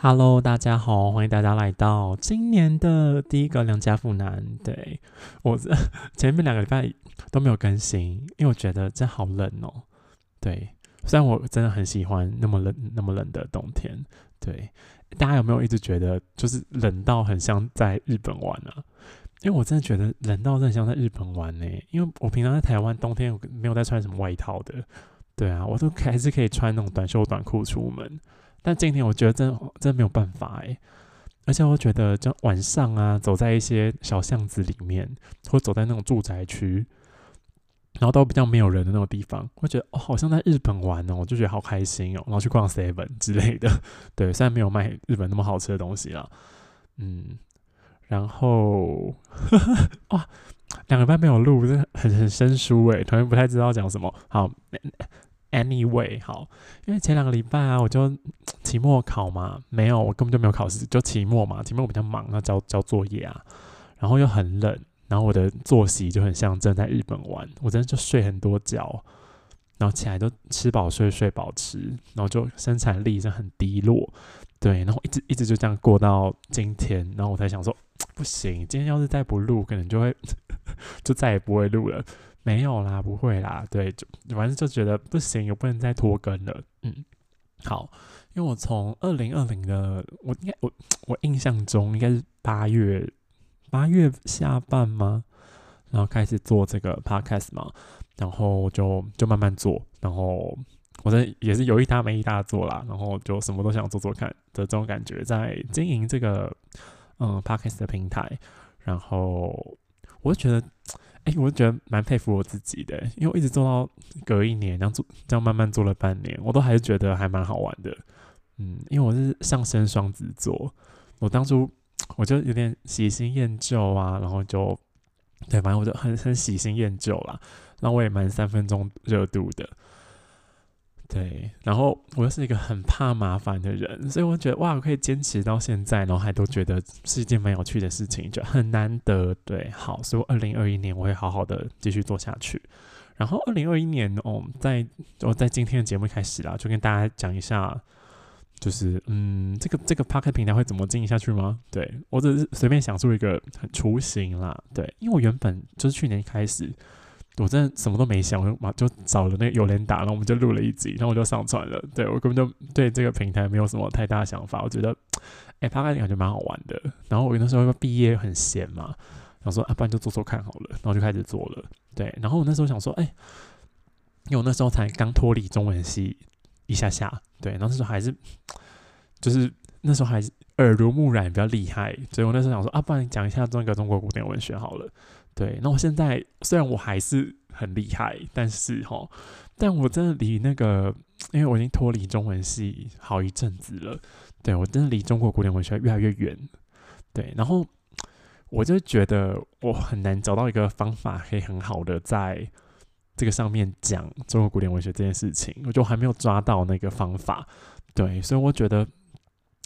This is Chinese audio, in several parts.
Hello，大家好，欢迎大家来到今年的第一个良家妇男。对我 前面两个礼拜都没有更新，因为我觉得这好冷哦。对，虽然我真的很喜欢那么冷、那么冷的冬天。对，大家有没有一直觉得就是冷到很像在日本玩啊？因为我真的觉得冷到很像在日本玩呢。因为我平常在台湾冬天没有在穿什么外套的。对啊，我都还是可以穿那种短袖短裤出门。但今天我觉得真真没有办法哎，而且我觉得就晚上啊，走在一些小巷子里面，或走在那种住宅区，然后都比较没有人的那种地方，我觉得哦，好像在日本玩哦，我就觉得好开心哦，然后去逛 seven 之类的，对，虽然没有卖日本那么好吃的东西啦，嗯，然后 哇，两个班没有录，真的很很生疏哎，突然不太知道讲什么，好。Anyway，好，因为前两个礼拜啊，我就期末考嘛，没有，我根本就没有考试，就期末嘛，期末我比较忙，要交交作业啊，然后又很冷，然后我的作息就很像正在日本玩，我真的就睡很多觉，然后起来就吃饱睡，睡饱吃，然后就生产力就很低落，对，然后一直一直就这样过到今天，然后我才想说，不行，今天要是再不录，可能就会 就再也不会录了。没有啦，不会啦，对，就反正就觉得不行，我不能再拖更了。嗯，好，因为我从二零二零的，我应该我我印象中应该是八月八月下半吗？然后开始做这个 podcast 嘛，然后就就慢慢做，然后我这也是有一搭没一搭做啦，然后就什么都想做做看的这种感觉，在经营这个嗯 podcast 的平台，然后我就觉得。哎，我觉得蛮佩服我自己的，因为我一直做到隔一年，然后做，这样慢慢做了半年，我都还是觉得还蛮好玩的。嗯，因为我是上升双子座，我当初我就有点喜新厌旧啊，然后就对，反正我就很很喜新厌旧啦，然后我也蛮三分钟热度的。对，然后我又是一个很怕麻烦的人，所以我觉得哇，我可以坚持到现在，然后还都觉得是一件蛮有趣的事情，就很难得。对，好，所以二零二一年我会好好的继续做下去。然后二零二一年哦，在我在今天的节目开始啦，就跟大家讲一下，就是嗯，这个这个 Park 平台会怎么经营下去吗？对我只是随便想出一个雏形啦。对，因为我原本就是去年开始。我真的什么都没想，我就马就找了那有连打，然后我们就录了一集，然后我就上传了。对我根本就对这个平台没有什么太大想法，我觉得，哎，拍开感觉蛮好玩的。然后我那时候毕业很闲嘛，然后说啊，不然就做做看好了，然后就开始做了。对，然后我那时候想说，哎，因为我那时候才刚脱离中文系一下下，对，然后那时候还是就是那时候还是耳濡目染比较厉害，所以我那时候想说啊，不然讲一下这个中国古典文学好了。对，那我现在虽然我还是很厉害，但是哈，但我真的离那个，因为我已经脱离中文系好一阵子了，对我真的离中国古典文学越来越远。对，然后我就觉得我很难找到一个方法，可以很好的在这个上面讲中国古典文学这件事情，我就还没有抓到那个方法。对，所以我觉得，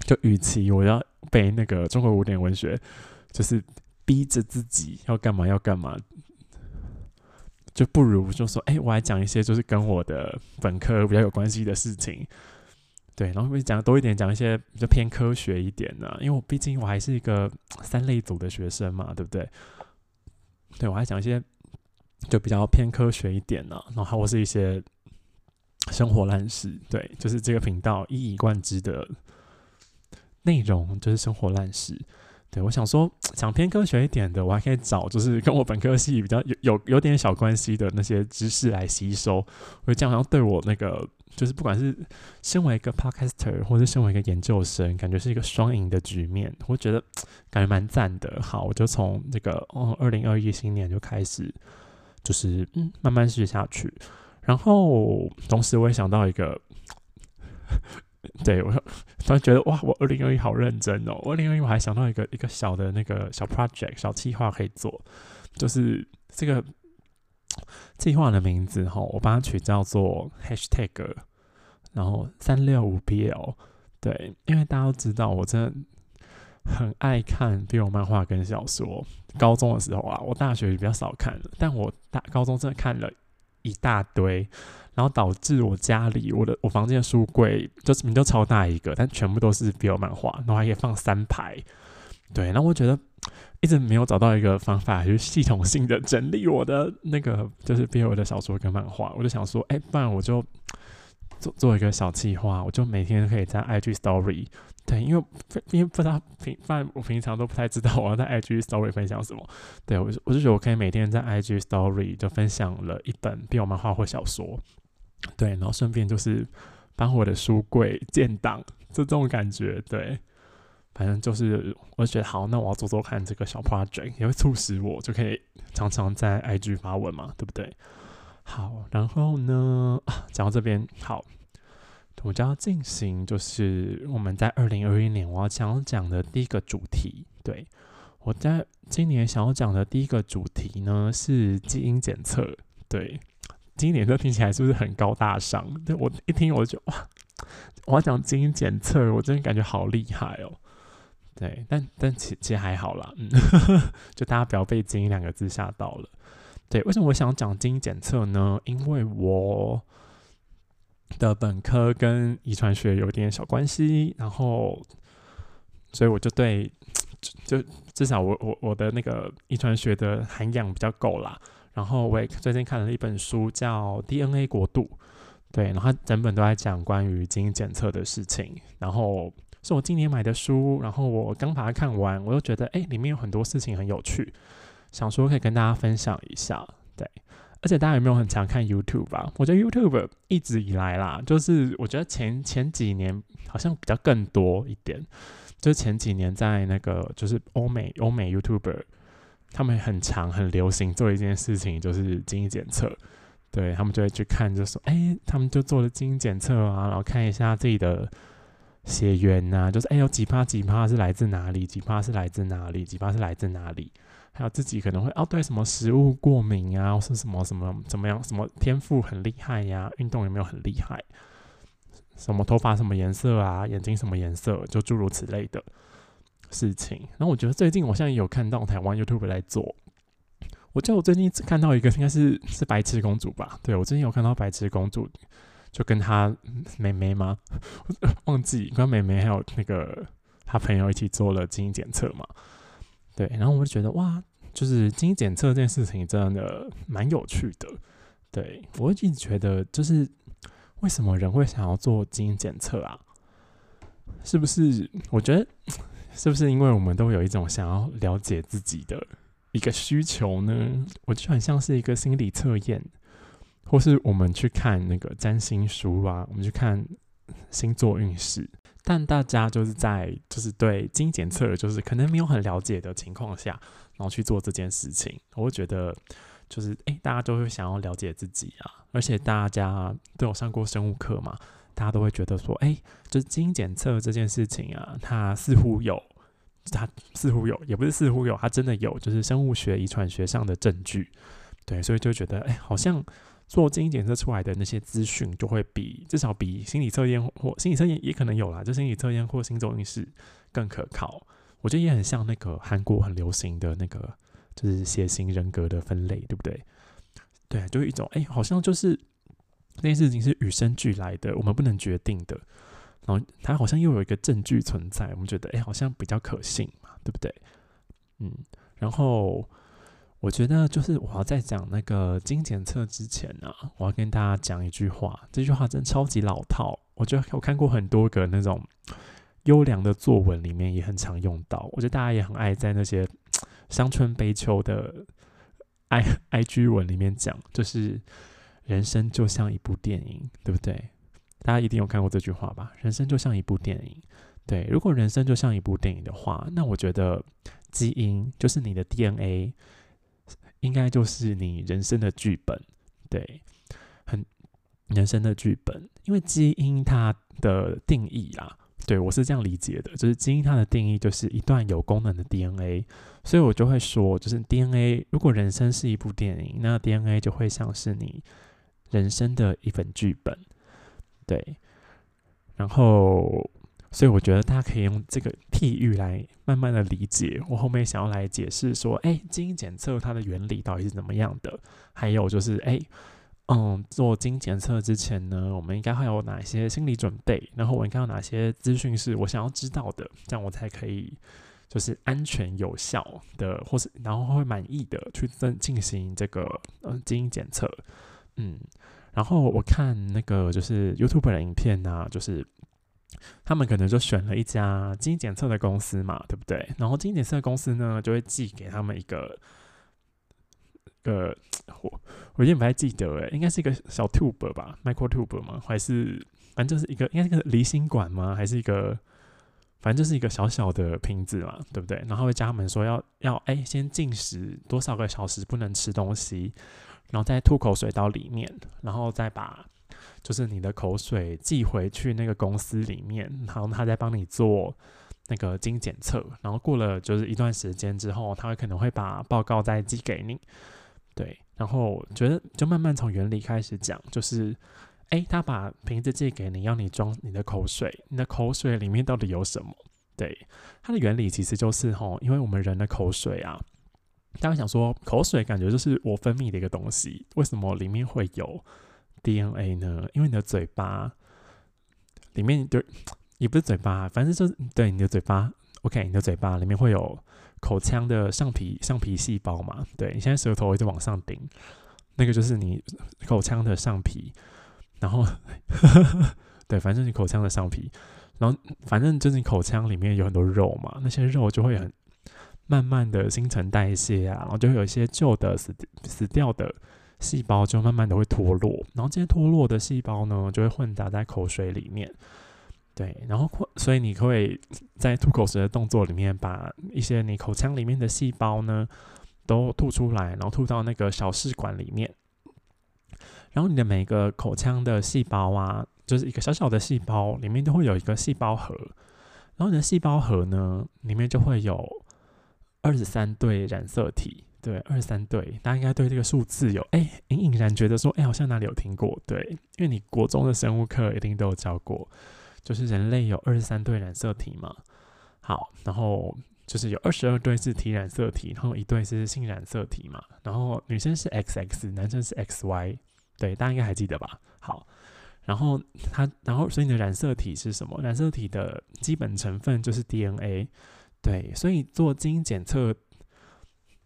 就与其我要背那个中国古典文学，就是。逼着自己要干嘛要干嘛，就不如就说，哎，我来讲一些就是跟我的本科比较有关系的事情，对，然后会讲多一点，讲一些比较偏科学一点的，因为我毕竟我还是一个三类组的学生嘛，对不对？对我还讲一些就比较偏科学一点的，然后或是一些生活烂事，对，就是这个频道一以贯之的内容就是生活烂事。对，我想说，想偏科学一点的，我还可以找就是跟我本科系比较有有有点小关系的那些知识来吸收。我觉得这样好像对我那个，就是不管是身为一个 podcaster，或者身为一个研究生，感觉是一个双赢的局面。我觉得感觉蛮赞的。好，我就从这个哦，二零二一新年就开始，就是嗯，慢慢试下去。然后同时我也想到一个。对我突然觉得哇，我二零二一好认真哦！二零二一我还想到一个一个小的那个小 project 小计划可以做，就是这个计划的名字哈，我把它取叫做 hashtag，然后三六五 BL。对，因为大家都知道我真的很爱看 BL 漫画跟小说。高中的时候啊，我大学比较少看，但我大高中真的看了一大堆，然后导致我家里我的我房间的书柜就是你就超大一个，但全部都是 BL 漫画，然后还可以放三排。对，然后我觉得一直没有找到一个方法，就是系统性的整理我的那个就是 BL 的小说跟漫画。我就想说，哎，不然我就做做一个小计划，我就每天可以在 IG Story。对，因为因为不知道平，反正我平常都不太知道我要在 IG Story 分享什么。对我就，我就觉得我可以每天在 IG Story 就分享了一本 BL 漫画或小说。对，然后顺便就是帮我的书柜建档，就这种感觉。对。反正就是，我觉得好，那我要做做看这个小 project，也会促使我就可以常常在 IG 发文嘛，对不对？好，然后呢，讲到这边，好，我就要进行，就是我们在二零二一年我要想要讲的第一个主题。对我在今年想要讲的第一个主题呢是基因检测。对，基因检测听起来是不是很高大上？对我一听我就哇，我要讲基因检测，我真的感觉好厉害哦。对，但但其其实还好啦，嗯，就大家不要被“基因”两个字吓到了。对，为什么我想讲基因检测呢？因为我的本科跟遗传学有点小关系，然后所以我就对，就至少我我我的那个遗传学的涵养比较够啦。然后我也最近看了一本书，叫《DNA 国度》，对，然后整本都在讲关于基因检测的事情，然后。是我今年买的书，然后我刚把它看完，我又觉得哎，里面有很多事情很有趣，想说可以跟大家分享一下。对，而且大家有没有很常看 YouTube 吧？我觉得 YouTube 一直以来啦，就是我觉得前前几年好像比较更多一点，就是前几年在那个就是欧美欧美 YouTuber 他们很常很流行做一件事情，就是基因检测。对他们就会去看，就说哎，他们就做了基因检测啊，然后看一下自己的。血缘呐，就是哎，有几趴几趴是来自哪里？几趴是来自哪里？几趴是来自哪里？还有自己可能会哦，对什么食物过敏啊，或是什么什么怎么样？什么天赋很厉害呀？运动有没有很厉害？什么头发什么颜色啊？眼睛什么颜色？就诸如此类的事情。然后我觉得最近我现在有看到台湾 YouTube 在做，我记得我最近看到一个应该是是白痴公主吧？对我最近有看到白痴公主。就跟他妹妹吗？忘记跟妹妹还有那个他朋友一起做了基因检测嘛？对，然后我就觉得哇，就是基因检测这件事情真的蛮有趣的。对我一直觉得，就是为什么人会想要做基因检测啊？是不是？我觉得是不是因为我们都有一种想要了解自己的一个需求呢？我就很像是一个心理测验。或是我们去看那个占星书啊，我们去看星座运势，但大家就是在就是对基因检测，就是可能没有很了解的情况下，然后去做这件事情，我会觉得就是哎，大家都会想要了解自己啊，而且大家都有上过生物课嘛，大家都会觉得说，哎，就是基因检测这件事情啊，它似乎有，它似乎有，也不是似乎有，它真的有，就是生物学、遗传学上的证据，对，所以就觉得哎，好像。做基因检测出来的那些资讯，就会比至少比心理测验或心理测验也可能有啦，就心理测验或星座运势更可靠。我觉得也很像那个韩国很流行的那个，就是血型人格的分类，对不对？对，就是一种哎，好像就是那件事情是与生俱来的，我们不能决定的。然后它好像又有一个证据存在，我们觉得哎，好像比较可信嘛，对不对？嗯，然后。我觉得就是我要在讲那个精检测之前呢，我要跟大家讲一句话。这句话真超级老套，我觉得我看过很多个那种优良的作文里面也很常用到。我觉得大家也很爱在那些伤春悲秋的 i i g 文里面讲，就是人生就像一部电影，对不对？大家一定有看过这句话吧？人生就像一部电影。对，如果人生就像一部电影的话，那我觉得基因就是你的 DNA。应该就是你人生的剧本，对，很人生的剧本。因为基因它的定义啊，对我是这样理解的，就是基因它的定义就是一段有功能的 DNA，所以我就会说，就是 DNA 如果人生是一部电影，那 DNA 就会像是你人生的一本剧本，对，然后。所以我觉得大家可以用这个譬喻来慢慢的理解我后面想要来解释说，哎，基因检测它的原理到底是怎么样的？还有就是，哎，嗯，做基因检测之前呢，我们应该会有哪些心理准备？然后我应该有哪些资讯是我想要知道的，这样我才可以就是安全有效的，或是然后会满意的去进进行这个呃基因检测。嗯，然后我看那个就是 YouTube 的影片啊，就是他们可能就选了一家基因检测的公司嘛，对不对？然后基因检测公司呢，就会寄给他们一个。呃我我有点不太记得诶，应该是一个小 tube 吧，micro tube 吗？还是反正就是一个应该是个离心管吗？还是一个反正就是一个小小的瓶子嘛，对不对？然后会教他们说要要哎先进食多少个小时不能吃东西，然后再吐口水到里面，然后再把就是你的口水寄回去那个公司里面，然后他再帮你做那个经检测，然后过了就是一段时间之后，他会可能会把报告再寄给你。对，然后觉得就慢慢从原理开始讲，就是，哎，他把瓶子借给你，要你装你的口水，你的口水里面到底有什么？对，它的原理其实就是吼，因为我们人的口水啊，大家想说口水感觉就是我分泌的一个东西，为什么里面会有 DNA 呢？因为你的嘴巴里面就也不是嘴巴，反正就是对你的嘴巴，OK，你的嘴巴里面会有。口腔的上皮上皮细胞嘛，对你现在舌头一直往上顶，那个就是你口腔的上皮，然后 对，反正你口腔的上皮，然后反正就是你口腔里面有很多肉嘛，那些肉就会很慢慢的新陈代谢啊，然后就会有一些旧的死死掉的细胞就慢慢的会脱落，然后这些脱落的细胞呢就会混杂在口水里面。对，然后所以你会在吐口水的动作里面，把一些你口腔里面的细胞呢都吐出来，然后吐到那个小试管里面。然后你的每个口腔的细胞啊，就是一个小小的细胞，里面都会有一个细胞核。然后你的细胞核呢，里面就会有二十三对染色体。对，二十三对，大家应该对这个数字有哎隐隐然觉得说，哎，好像哪里有听过。对，因为你国中的生物课一定都有教过。就是人类有二十三对染色体嘛，好，然后就是有二十二对是体染色体，然后一对是性染色体嘛，然后女生是 XX，男生是 XY，对，大家应该还记得吧？好，然后它，然后所以你的染色体是什么？染色体的基本成分就是 DNA，对，所以做基因检测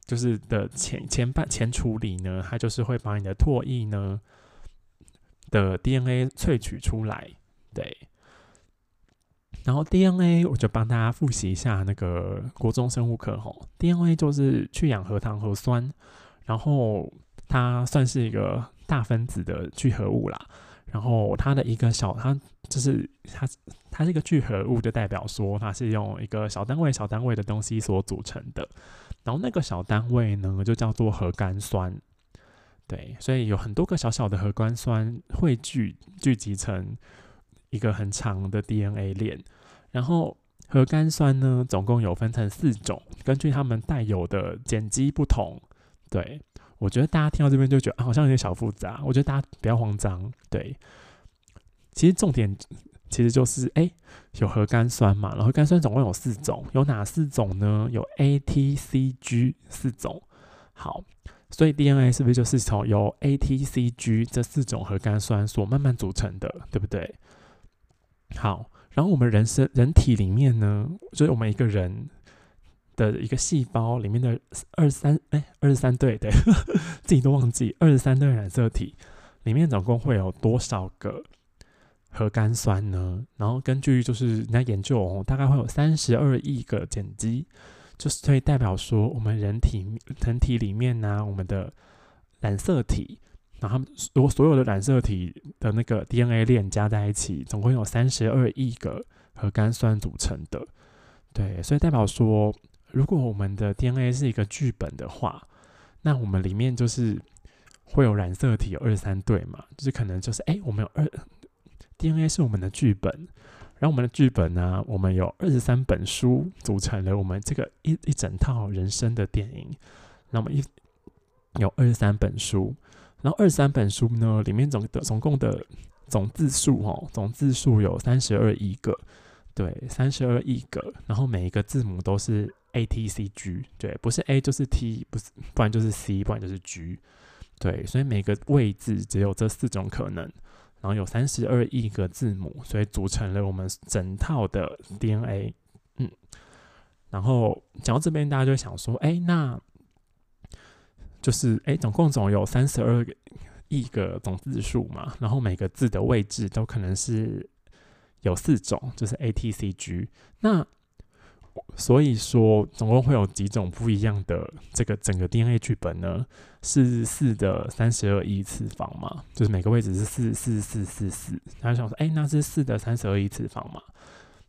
就是的前前半前处理呢，它就是会把你的唾液呢的 DNA 萃取出来，对。然后 DNA 我就帮大家复习一下那个国中生物课吼，DNA 就是去氧核糖核酸，然后它算是一个大分子的聚合物啦。然后它的一个小，它就是它它是一个聚合物就代表说它是用一个小单位小单位的东西所组成的。然后那个小单位呢就叫做核苷酸，对，所以有很多个小小的核苷酸汇聚聚集成一个很长的 DNA 链。然后核苷酸呢，总共有分成四种，根据它们带有的碱基不同。对我觉得大家听到这边就觉得好像有点小复杂，我觉得大家不要慌张。对，其实重点其实就是哎，有核苷酸嘛，然后核苷酸总共有四种，有哪四种呢？有 A、T、C、G 四种。好，所以 DNA 是不是就是从由 A、T、C、G 这四种核苷酸所慢慢组成的，对不对？好。然后我们人生人体里面呢，就是我们一个人的一个细胞里面的二三哎二十三对对，自己都忘记二十三对染色体里面总共会有多少个核苷酸呢？然后根据就是人家研究哦，大概会有三十二亿个碱基，就是可以代表说我们人体人体里面呢，我们的染色体。然后，如果所有的染色体的那个 DNA 链加在一起，总共有三十二亿个核苷酸组成的。对，所以代表说，如果我们的 DNA 是一个剧本的话，那我们里面就是会有染色体有二十三对嘛，就是可能就是哎，我们有二 DNA 是我们的剧本，然后我们的剧本呢，我们有二十三本书组成了我们这个一一整套人生的电影。那么一有二十三本书。然后二十三本书呢，里面总的总共的总字数哦，总字数有三十二亿个，对，三十二亿个。然后每一个字母都是 A T C G，对，不是 A 就是 T，不是，不然就是 C，不然就是 G。对，所以每个位置只有这四种可能，然后有三十二亿个字母，所以组成了我们整套的 DNA。嗯，然后讲到这边，大家就想说，哎，那就是哎，总共总有三十二亿个总字数嘛，然后每个字的位置都可能是有四种，就是 A、T、C、G。那所以说，总共会有几种不一样的这个整个 DNA 剧本呢？是四的三十二亿次方嘛？就是每个位置是四四四四四。他就想说，哎，那是四的三十二亿次方嘛？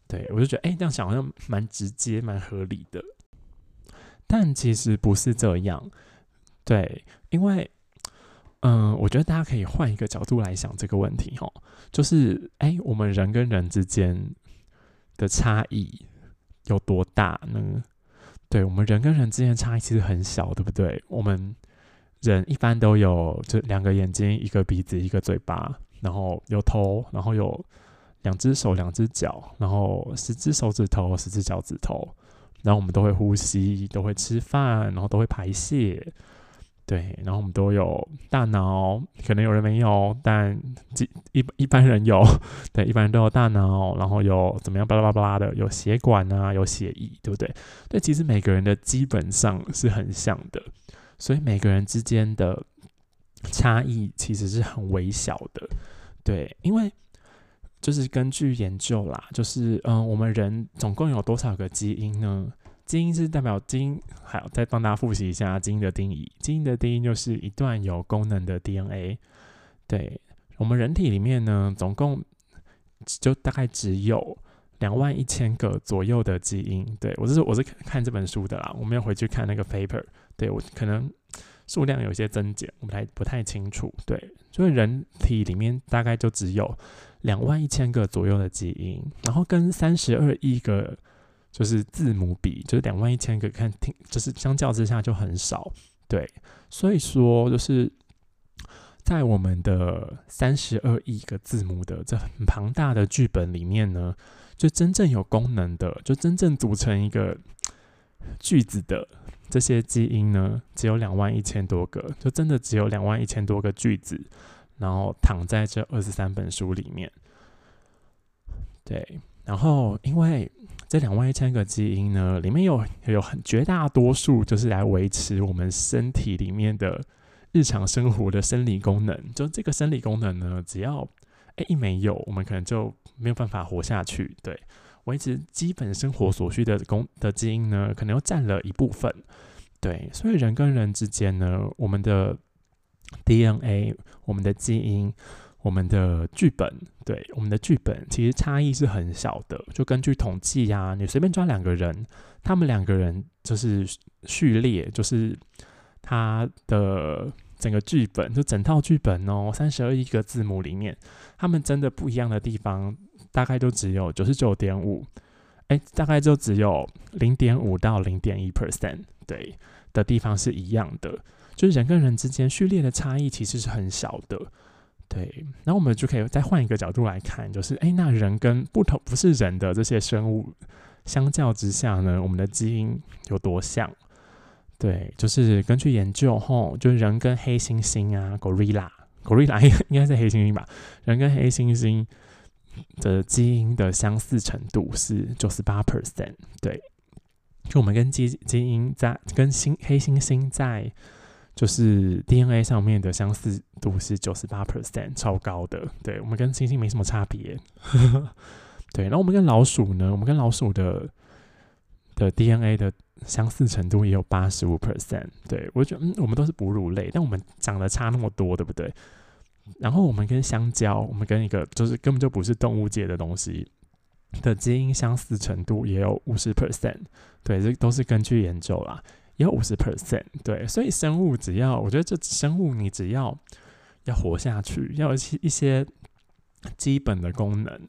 对我就觉得，哎，这样想好像蛮直接、蛮合理的。但其实不是这样，对，因为，嗯，我觉得大家可以换一个角度来想这个问题，哦，就是，哎，我们人跟人之间的差异。有多大呢？对我们人跟人之间的差异其实很小，对不对？我们人一般都有就两个眼睛、一个鼻子、一个嘴巴，然后有头，然后有两只手、两只脚，然后十只手指头、十只脚趾头，然后我们都会呼吸，都会吃饭，然后都会排泄。对，然后我们都有大脑，可能有人没有，但一一般人有。对，一般人都有大脑，然后有怎么样巴拉巴拉巴拉的，有血管啊，有血液，对不对？对，其实每个人的基本上是很像的，所以每个人之间的差异其实是很微小的。对，因为就是根据研究啦，就是嗯，我们人总共有多少个基因呢？基因是代表基因，还要再帮大家复习一下基因的定义。基因的定义就是一段有功能的 DNA。对我们人体里面呢，总共就大概只有两万一千个左右的基因。对我是我是看这本书的啦，我没有回去看那个 paper。对我可能数量有些增减，我不太不太清楚。对，所以人体里面大概就只有两万一千个左右的基因，然后跟三十二亿个。就是字母比，就是两万一千个，看听，就是相较之下就很少，对，所以说就是在我们的三十二亿个字母的这很庞大的剧本里面呢，就真正有功能的，就真正组成一个句子的这些基因呢，只有两万一千多个，就真的只有两万一千多个句子，然后躺在这二十三本书里面，对，然后因为。这两万一千个基因呢，里面有有很绝大多数就是来维持我们身体里面的日常生活的生理功能。就这个生理功能呢，只要哎一没有，我们可能就没有办法活下去。对，维持基本生活所需的功的基因呢，可能又占了一部分。对，所以人跟人之间呢，我们的 DNA，我们的基因。我们的剧本，对我们的剧本，其实差异是很小的。就根据统计呀，你随便抓两个人，他们两个人就是序列，就是他的整个剧本，就整套剧本哦，三十二亿个字母里面，他们真的不一样的地方，大概就只有九十九点五，哎，大概就只有零点五到零点一 percent，对的地方是一样的。就是人跟人之间序列的差异其实是很小的。对，那我们就可以再换一个角度来看，就是哎，那人跟不同不是人的这些生物相较之下呢，我们的基因有多像？对，就是根据研究吼，就是人跟黑猩猩啊，gorilla，gorilla 应该是黑猩猩吧？人跟黑猩猩的基因的相似程度是九十八 percent。对，就我们跟基基因在跟猩黑猩猩在。就是 DNA 上面的相似度是九十八 percent，超高的。对我们跟猩猩没什么差别。对，然后我们跟老鼠呢，我们跟老鼠的的 DNA 的相似程度也有八十五 percent。对我觉得，嗯，我们都是哺乳类，但我们长得差那么多，对不对？然后我们跟香蕉，我们跟一个就是根本就不是动物界的东西的基因相似程度也有五十 percent。对，这都是根据研究啦。有五十 percent，对，所以生物只要，我觉得这生物你只要要活下去，要一些一些基本的功能，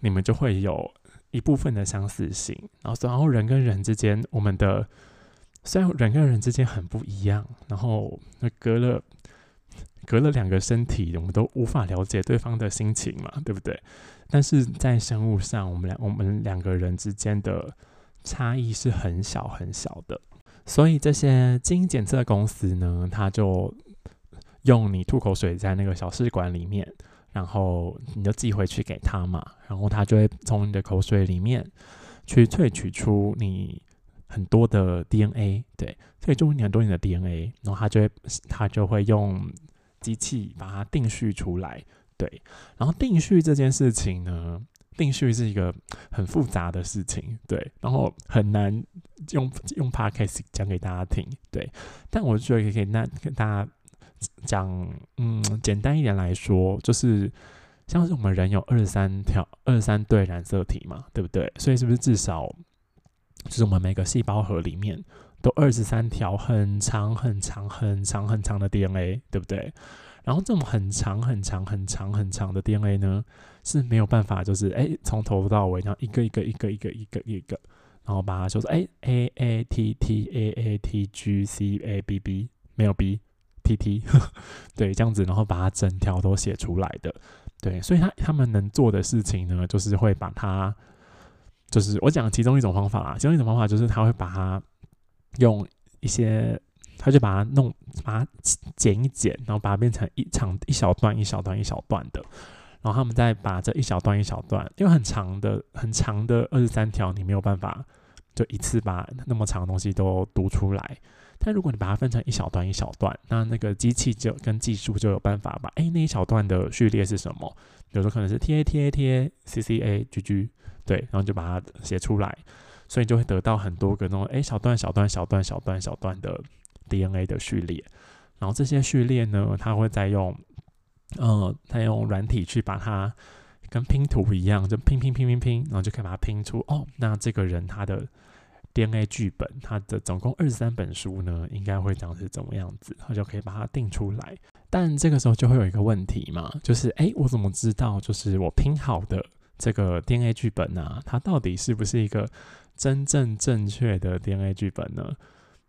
你们就会有一部分的相似性。然后，然后人跟人之间，我们的虽然人跟人之间很不一样，然后那隔了隔了两个身体，我们都无法了解对方的心情嘛，对不对？但是在生物上，我们两我们两个人之间的差异是很小很小的。所以这些基因检测公司呢，它就用你吐口水在那个小试管里面，然后你就寄回去给他嘛，然后他就会从你的口水里面去萃取出你很多的 DNA，对，萃取你很多你的 DNA，然后他就会他就会用机器把它定序出来，对，然后定序这件事情呢。定序是一个很复杂的事情，对，然后很难用用 podcast 讲给大家听，对。但我觉得可以那跟大家讲，嗯，简单一点来说，就是像是我们人有二十三条、二十三对染色体嘛，对不对？所以是不是至少就是我们每个细胞核里面都二十三条很长、很长、很长、很长的 DNA，对不对？然后这种很长、很长、很长、很长的 DNA 呢？是没有办法，就是哎，从头到尾，然后一个一个一个一个一个一个，然后把它说说哎，A A T T A A T G C A B B 没有 B T T，对，这样子，然后把它整条都写出来的，对，所以他他们能做的事情呢，就是会把它，就是我讲其中一种方法啦，其中一种方法就是他会把它用一些，他就把它弄，把它剪一剪，然后把它变成一长一小段一小段一小段的。然后他们再把这一小段一小段，因为很长的很长的二十三条，你没有办法就一次把那么长的东西都读出来。但如果你把它分成一小段一小段，那那个机器就跟技术就有办法把哎那一小段的序列是什么？比如说可能是 T A T A T A C C A G G，对，然后就把它写出来，所以就会得到很多个那种哎小段小段小段小段小段的 D N A 的序列。然后这些序列呢，它会再用。呃，再用软体去把它跟拼图一样，就拼拼拼拼拼，然后就可以把它拼出哦。那这个人他的 DNA 剧本，他的总共二十三本书呢，应该会长是怎么样子？他就可以把它定出来。但这个时候就会有一个问题嘛，就是哎，我怎么知道就是我拼好的这个 DNA 剧本呢？它到底是不是一个真正正确的 DNA 剧本呢？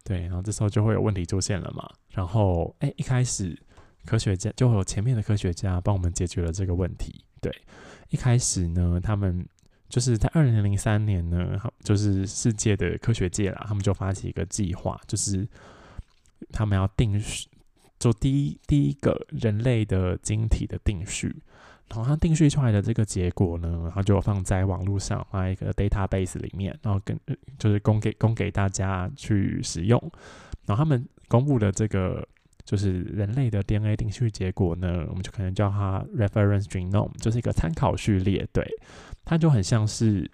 对，然后这时候就会有问题出现了嘛。然后哎，一开始。科学家就有前面的科学家帮我们解决了这个问题。对，一开始呢，他们就是在二零零三年呢，就是世界的科学界啦，他们就发起一个计划，就是他们要定序，做第一第一个人类的晶体的定序。然后他定序出来的这个结果呢，然后就放在网络上，放在一个 database 里面，然后跟就是供给供给大家去使用。然后他们公布的这个。就是人类的 DNA 定序结果呢，我们就可能叫它 reference genome，就是一个参考序列。对，它就很像是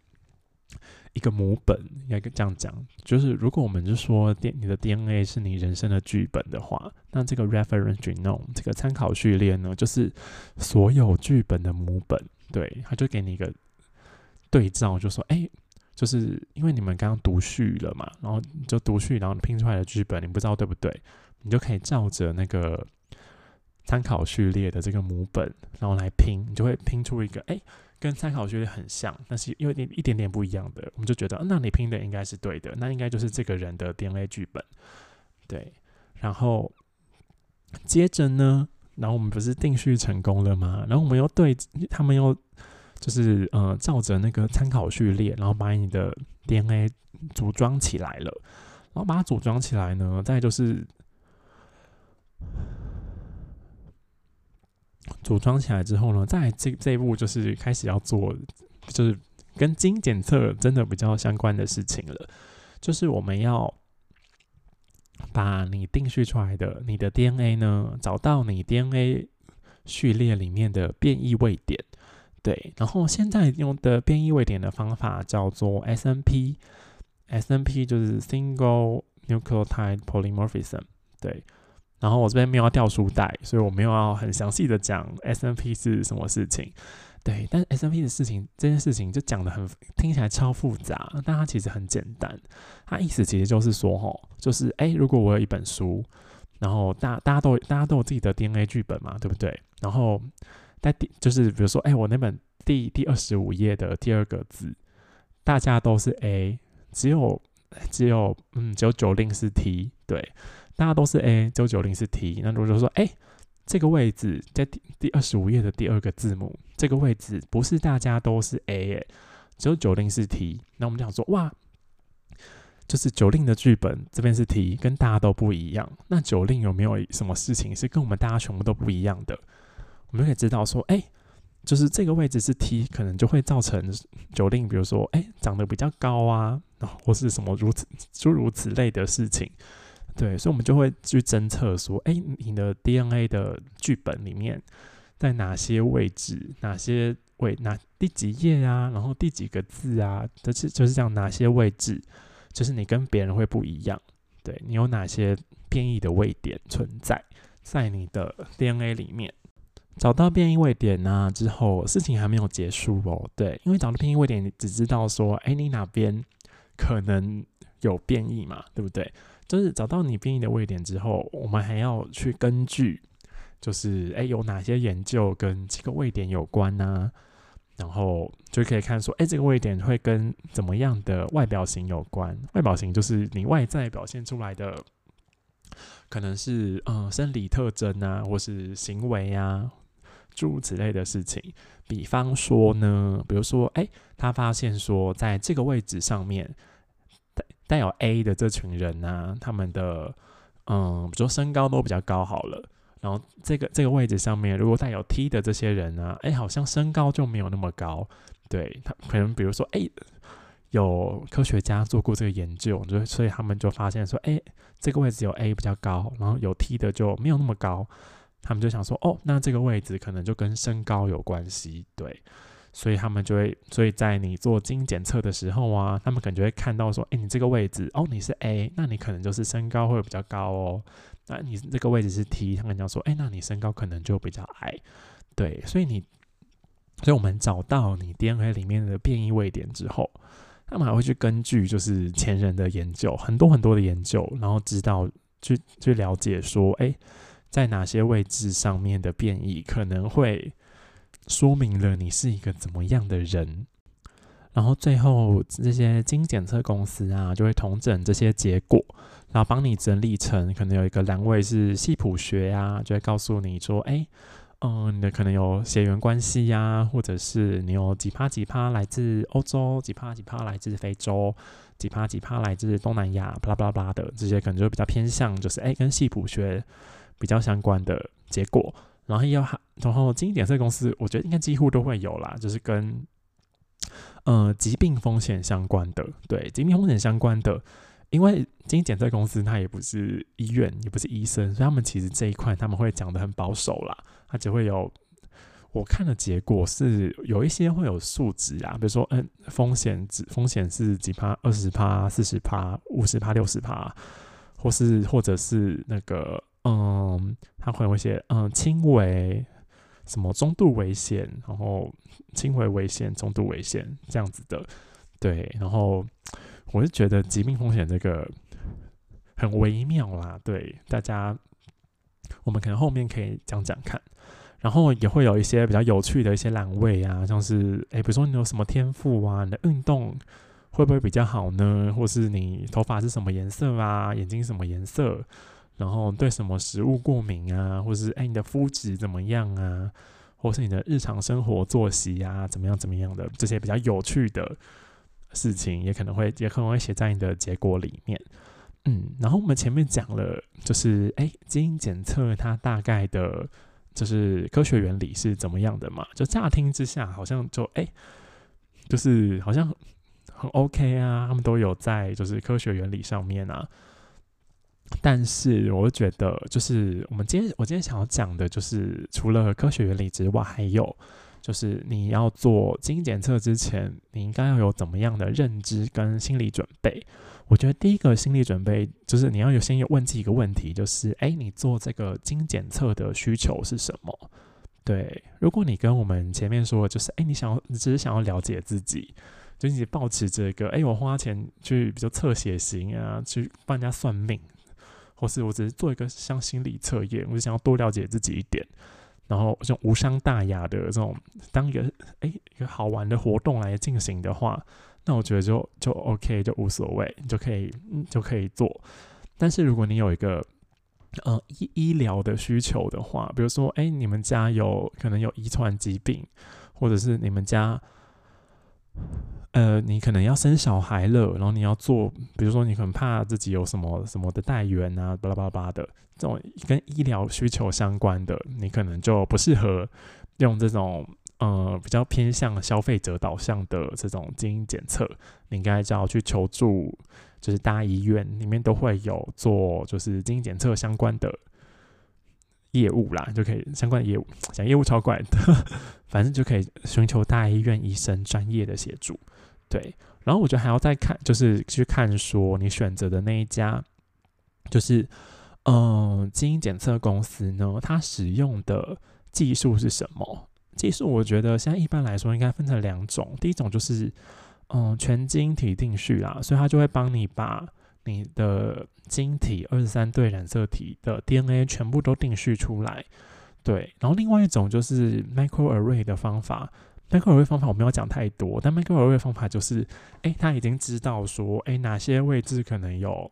一个母本，应该这样讲。就是如果我们就说电你的 DNA 是你人生的剧本的话，那这个 reference genome 这个参考序列呢，就是所有剧本的母本。对，它就给你一个对照，就说，哎，就是因为你们刚刚读序了嘛，然后就读序，然后拼出来的剧本，你不知道对不对？你就可以照着那个参考序列的这个母本，然后来拼，你就会拼出一个哎，跟参考序列很像，但是有点一点点不一样的，我们就觉得，那你拼的应该是对的，那应该就是这个人的 DNA 剧本，对。然后接着呢，然后我们不是定序成功了吗？然后我们又对他们又就是呃，照着那个参考序列，然后把你的 DNA 组装起来了，然后把它组装起来呢，再就是。组装起来之后呢，在这这一步就是开始要做，就是跟基因检测真的比较相关的事情了。就是我们要把你定序出来的你的 DNA 呢，找到你 DNA 序列里面的变异位点。对，然后现在用的变异位点的方法叫做 SNP，SNP 就是 Single Nucleotide Polymorphism。对。然后我这边没有要掉书袋，所以我没有要很详细的讲 S N P 是什么事情。对，但 S N P 的事情这件事情就讲的很听起来超复杂，但它其实很简单。它意思其实就是说，吼，就是哎，如果我有一本书，然后大大家都大家都有自己的 D N A 剧本嘛，对不对？然后在第就是比如说，哎，我那本第第二十五页的第二个字，大家都是 A，只有只有嗯只有九零是 T，对。大家都是 A，只有九零是 T。那如果说，哎，这个位置在第第二十五页的第二个字母，这个位置不是大家都是 A，只有九零是 T。那我们讲说，哇，就是九令的剧本这边是 T，跟大家都不一样。那九令有没有什么事情是跟我们大家全部都不一样的？我们就可以知道说，哎，就是这个位置是 T，可能就会造成九令，比如说，哎，长得比较高啊，或是什么如此诸如此类的事情。对，所以我们就会去侦测说，哎，你的 DNA 的剧本里面在哪些位置，哪些位哪第几页啊，然后第几个字啊，就是就是这样哪些位置。就是你跟别人会不一样，对你有哪些变异的位点存在在你的 DNA 里面？找到变异位点呢之后，事情还没有结束哦。对，因为找到变异位点，你只知道说，哎，你哪边可能有变异嘛，对不对？就是找到你变异的位点之后，我们还要去根据，就是哎，有哪些研究跟这个位点有关呢？然后就可以看说，哎，这个位点会跟怎么样的外表型有关？外表型就是你外在表现出来的，可能是嗯生理特征啊，或是行为啊，诸如此类的事情。比方说呢，比如说，哎，他发现说，在这个位置上面带有 A 的这群人呢，他们的嗯，比如说身高都比较高，好了。然后这个这个位置上面，如果带有 T 的这些人呢，哎，好像身高就没有那么高。对他可能比如说，哎，有科学家做过这个研究，就所以他们就发现说，哎，这个位置有 A 比较高，然后有 T 的就没有那么高。他们就想说，哦，那这个位置可能就跟身高有关系。对，所以他们就会，所以在你做基因检测的时候啊，他们可能就会看到说，哎，你这个位置，哦，你是 A，那你可能就是身高会比较高哦。那你这个位置是 T，他跟你讲说，哎，那你身高可能就比较矮，对，所以你，所以我们找到你 DNA 里面的变异位点之后，他们还会去根据就是前人的研究，很多很多的研究，然后知道去去了解说，哎，在哪些位置上面的变异可能会说明了你是一个怎么样的人。然后最后这些基因检测公司啊，就会统整这些结果，然后帮你整理成可能有一个栏位是系谱学呀，就会告诉你说，哎，嗯，你的可能有血缘关系呀，或者是你有几趴几趴来自欧洲，几趴几趴来自非洲，几趴几趴来自东南亚，巴拉巴拉巴拉的这些可能就比较偏向，就是哎跟系谱学比较相关的结果。然后要然后基因检测公司，我觉得应该几乎都会有啦，就是跟。呃，疾病风险相关的，对疾病风险相关的，因为基因检测公司它也不是医院，也不是医生，所以他们其实这一块他们会讲的很保守啦，它只会有我看的结果是有一些会有数值啊，比如说嗯，风险值风险是几趴，二十趴、四十趴、五十趴、六十趴，或是或者是那个嗯，它会有一些嗯轻微。什么中度危险，然后轻微危险、中度危险这样子的，对，然后我是觉得疾病风险这个很微妙啦，对大家，我们可能后面可以讲讲看，然后也会有一些比较有趣的一些栏位啊，像是诶，比如说你有什么天赋啊，你的运动会不会比较好呢？或是你头发是什么颜色啊，眼睛什么颜色？然后对什么食物过敏啊，或者是哎你的肤质怎么样啊，或是你的日常生活作息啊怎么样怎么样的这些比较有趣的事情，也可能会也可能会写在你的结果里面。嗯，然后我们前面讲了，就是哎基因检测它大概的，就是科学原理是怎么样的嘛？就乍听之下好像就哎，就是好像很 OK 啊，他们都有在就是科学原理上面啊。但是，我觉得就是我们今天我今天想要讲的，就是除了科学原理之外，还有就是你要做基因检测之前，你应该要有怎么样的认知跟心理准备。我觉得第一个心理准备就是你要有先问自己一个问题，就是哎，你做这个基因检测的需求是什么？对，如果你跟我们前面说，就是哎，你想要你只是想要了解自己，就你保持这个哎，我花钱去比如测血型啊，去帮人家算命。或是我只是做一个像心理测验，我就想要多了解自己一点，然后这种无伤大雅的这种当一个哎一个好玩的活动来进行的话，那我觉得就就 OK 就无所谓，你就可以就可以做。但是如果你有一个呃医医疗的需求的话，比如说哎你们家有可能有遗传疾病，或者是你们家呃，你可能要生小孩了，然后你要做，比如说你可能怕自己有什么什么的代源啊，巴拉巴拉巴的这种跟医疗需求相关的，你可能就不适合用这种呃比较偏向消费者导向的这种基因检测，你应该就要去求助，就是大医院里面都会有做就是基因检测相关的 业务啦，就可以相关的业务讲业务超怪的，反正就可以寻求大医院医生专业的协助。对，然后我觉得还要再看，就是去看说你选择的那一家，就是嗯，基因检测公司呢，它使用的技术是什么？技术我觉得现在一般来说应该分成两种，第一种就是嗯全晶体定序啦，所以它就会帮你把你的晶体二十三对染色体的 DNA 全部都定序出来。对，然后另外一种就是 microarray 的方法。microarray 方法我没有讲太多，但 microarray 方法就是，哎，他已经知道说，哎，哪些位置可能有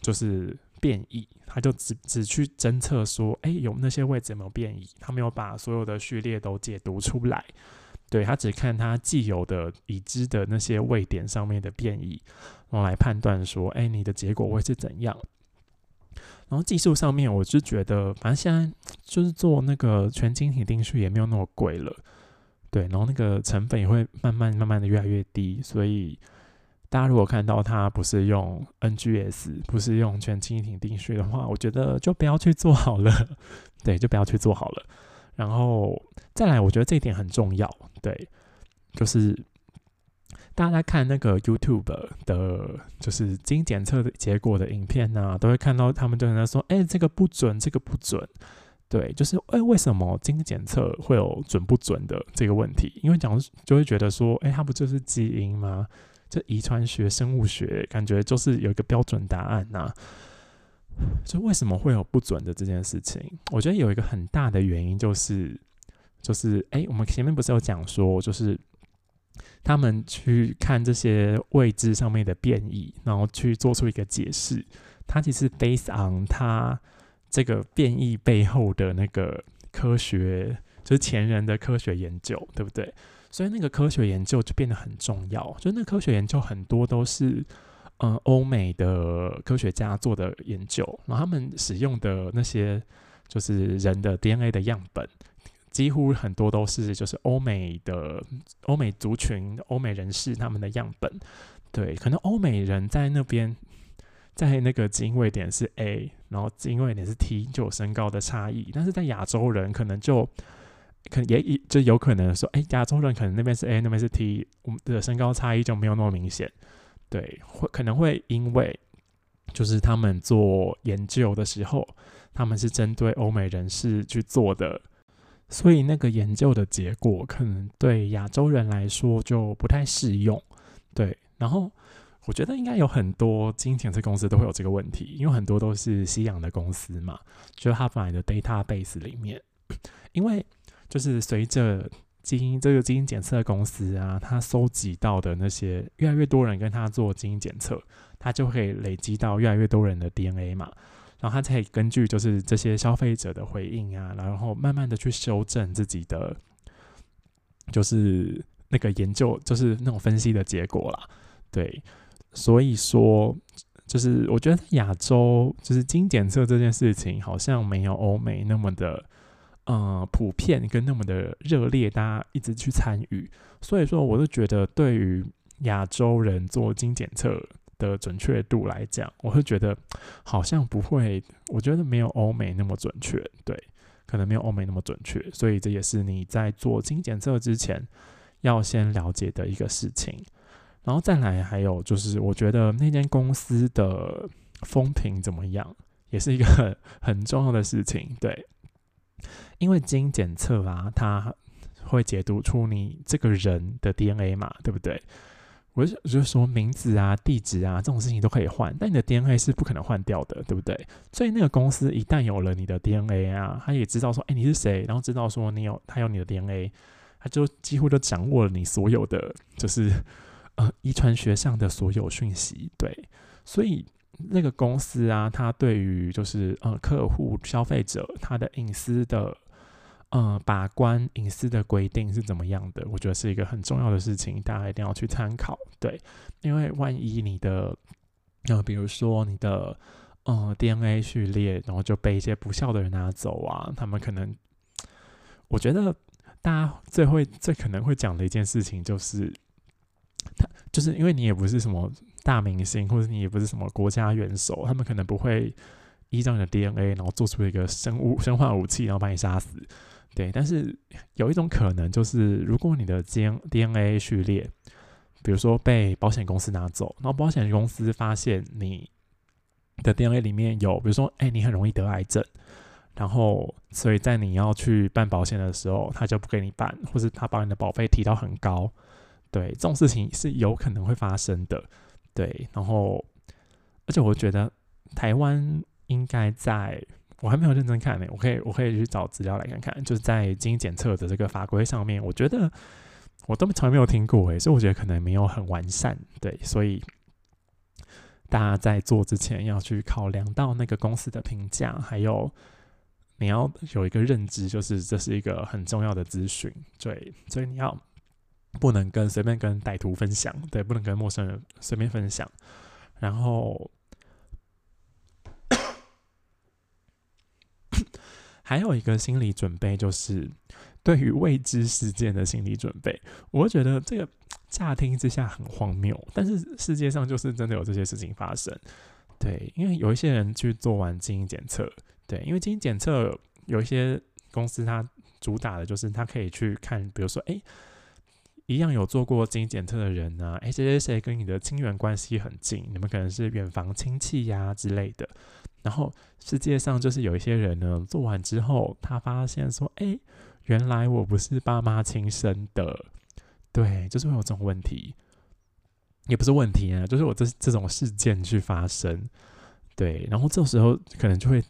就是变异，他就只只去侦测说，哎，有那些位置有没有变异，他没有把所有的序列都解读出来，对他只看他既有的已知的那些位点上面的变异，然后来判断说，哎，你的结果会是怎样。然后技术上面，我是觉得，反正现在就是做那个全晶体定序也没有那么贵了。对，然后那个成本也会慢慢慢慢的越来越低，所以大家如果看到它不是用 NGS，不是用全晶体定序的话，我觉得就不要去做好了。对，就不要去做好了。然后再来，我觉得这一点很重要。对，就是大家在看那个 YouTube 的，就是基因检测的结果的影片呢，都会看到他们都在那说：“哎，这个不准，这个不准。”对，就是哎，为什么基因检测会有准不准的这个问题？因为讲就会觉得说，哎，它不就是基因吗？这遗传学、生物学，感觉就是有一个标准答案呐。就为什么会有不准的这件事情？我觉得有一个很大的原因就是，就是哎，我们前面不是有讲说，就是他们去看这些位置上面的变异，然后去做出一个解释，它其实 based on 它。这个变异背后的那个科学，就是前人的科学研究，对不对？所以那个科学研究就变得很重要。就那科学研究很多都是，嗯，欧美的科学家做的研究，然后他们使用的那些就是人的 DNA 的样本，几乎很多都是就是欧美的欧美族群、欧美人士他们的样本。对，可能欧美人在那边。在那个基因位点是 A，然后基因位点是 T，就有身高的差异。但是在亚洲人可能就可能也就有可能说，哎，亚洲人可能那边是 A，那边是 T，我们的身高差异就没有那么明显。对，会可能会因为就是他们做研究的时候，他们是针对欧美人士去做的，所以那个研究的结果可能对亚洲人来说就不太适用。对，然后。我觉得应该有很多基因检测公司都会有这个问题，因为很多都是西洋的公司嘛，就是它本来的 database 里面，因为就是随着基因这个基因检测公司啊，它收集到的那些越来越多人跟他做基因检测，它就会累积到越来越多人的 DNA 嘛，然后他才根据就是这些消费者的回应啊，然后慢慢的去修正自己的，就是那个研究，就是那种分析的结果啦，对。所以说，就是我觉得亚洲就是基因检测这件事情，好像没有欧美那么的，呃，普遍跟那么的热烈，大家一直去参与。所以说，我就觉得对于亚洲人做基因检测的准确度来讲，我会觉得好像不会，我觉得没有欧美那么准确。对，可能没有欧美那么准确。所以这也是你在做基因检测之前要先了解的一个事情。然后再来，还有就是，我觉得那间公司的风评怎么样，也是一个很 很重要的事情。对，因为基因检测啊，它会解读出你这个人的 DNA 嘛，对不对？我就就是说，名字啊、地址啊这种事情都可以换，但你的 DNA 是不可能换掉的，对不对？所以那个公司一旦有了你的 DNA 啊，他也知道说，哎，你是谁，然后知道说你有他有你的 DNA，他就几乎就掌握了你所有的，就是。呃，遗传学上的所有讯息，对，所以那个公司啊，它对于就是呃客户消费者他的隐私的呃，把关隐私的规定是怎么样的？我觉得是一个很重要的事情，大家一定要去参考。对，因为万一你的，呃，比如说你的，呃，DNA 序列，然后就被一些不孝的人拿走啊，他们可能，我觉得大家最会、最可能会讲的一件事情就是，他就是因为你也不是什么大明星，或者你也不是什么国家元首，他们可能不会依照你的 DNA，然后做出一个生物、生化武器，然后把你杀死。对，但是有一种可能就是，如果你的 D N D N A 序列，比如说被保险公司拿走，然后保险公司发现你的 D N A 里面有，比如说，哎，你很容易得癌症，然后所以在你要去办保险的时候，他就不给你办，或是他把你的保费提到很高，对，这种事情是有可能会发生的，对，然后而且我觉得台湾应该在。我还没有认真看呢，我可以我可以去找资料来看看，就是在基因检测的这个法规上面，我觉得我都从来没有听过诶，所以我觉得可能没有很完善，对，所以大家在做之前要去考量到那个公司的评价，还有你要有一个认知，就是这是一个很重要的资讯，对，所以你要不能跟随便跟歹徒分享，对，不能跟陌生人随便分享，然后。还有一个心理准备，就是对于未知事件的心理准备。我觉得这个乍听之下很荒谬，但是世界上就是真的有这些事情发生。对，因为有一些人去做完基因检测，对，因为基因检测有一些公司它主打的就是它可以去看，比如说，哎，一样有做过基因检测的人呢，哎，谁谁谁跟你的亲缘关系很近，你们可能是远房亲戚呀之类的。然后世界上就是有一些人呢，做完之后，他发现说：“哎，原来我不是爸妈亲生的。”对，就是会有这种问题，也不是问题啊，就是我这这种事件去发生。对，然后这时候可能就会，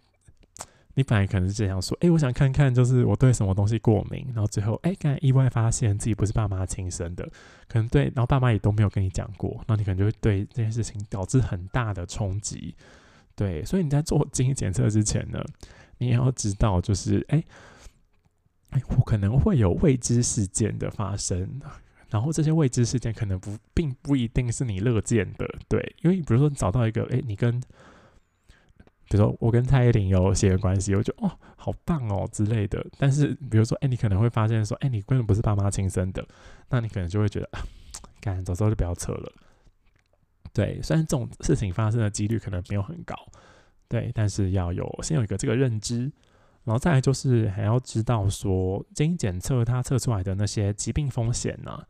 你本来可能是这样说：“哎，我想看看，就是我对什么东西过敏。”然后最后，哎，刚才意外发现自己不是爸妈亲生的，可能对，然后爸妈也都没有跟你讲过，那你可能就会对这件事情导致很大的冲击。对，所以你在做基因检测之前呢，你也要知道，就是哎，哎，我可能会有未知事件的发生，然后这些未知事件可能不并不一定是你乐见的，对，因为比如说你找到一个，哎，你跟，比如说我跟蔡依林有血缘关系，我就哦，好棒哦之类的，但是比如说，哎，你可能会发现说，哎，你根本不是爸妈亲生的，那你可能就会觉得，干，早知道就不要扯了。对，虽然这种事情发生的几率可能没有很高，对，但是要有先有一个这个认知，然后再来就是还要知道说基因检测它测出来的那些疾病风险呢，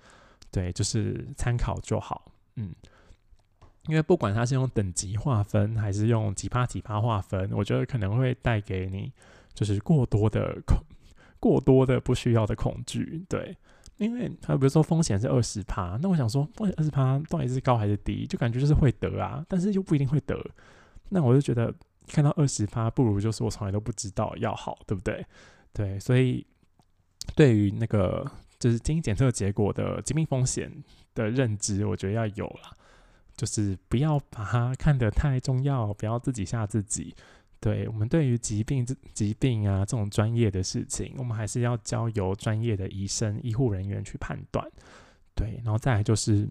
对，就是参考就好，嗯，因为不管它是用等级划分还是用几趴几趴划分，我觉得可能会带给你就是过多的恐过多的不需要的恐惧，对。因为他比如说风险是二十趴，那我想说风险二十趴到底是高还是低？就感觉就是会得啊，但是又不一定会得。那我就觉得看到二十趴，不如就是我从来都不知道要好，对不对？对，所以对于那个就是基因检测结果的疾病风险的认知，我觉得要有了，就是不要把它看得太重要，不要自己吓自己。对我们对于疾病这、疾病啊这种专业的事情，我们还是要交由专业的医生、医护人员去判断。对，然后再来就是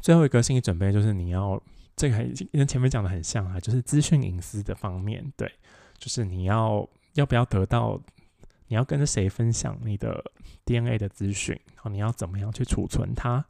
最后一个心理准备，就是你要这个跟前面讲的很像啊，就是资讯隐私的方面。对，就是你要要不要得到，你要跟着谁分享你的 DNA 的资讯，然后你要怎么样去储存它？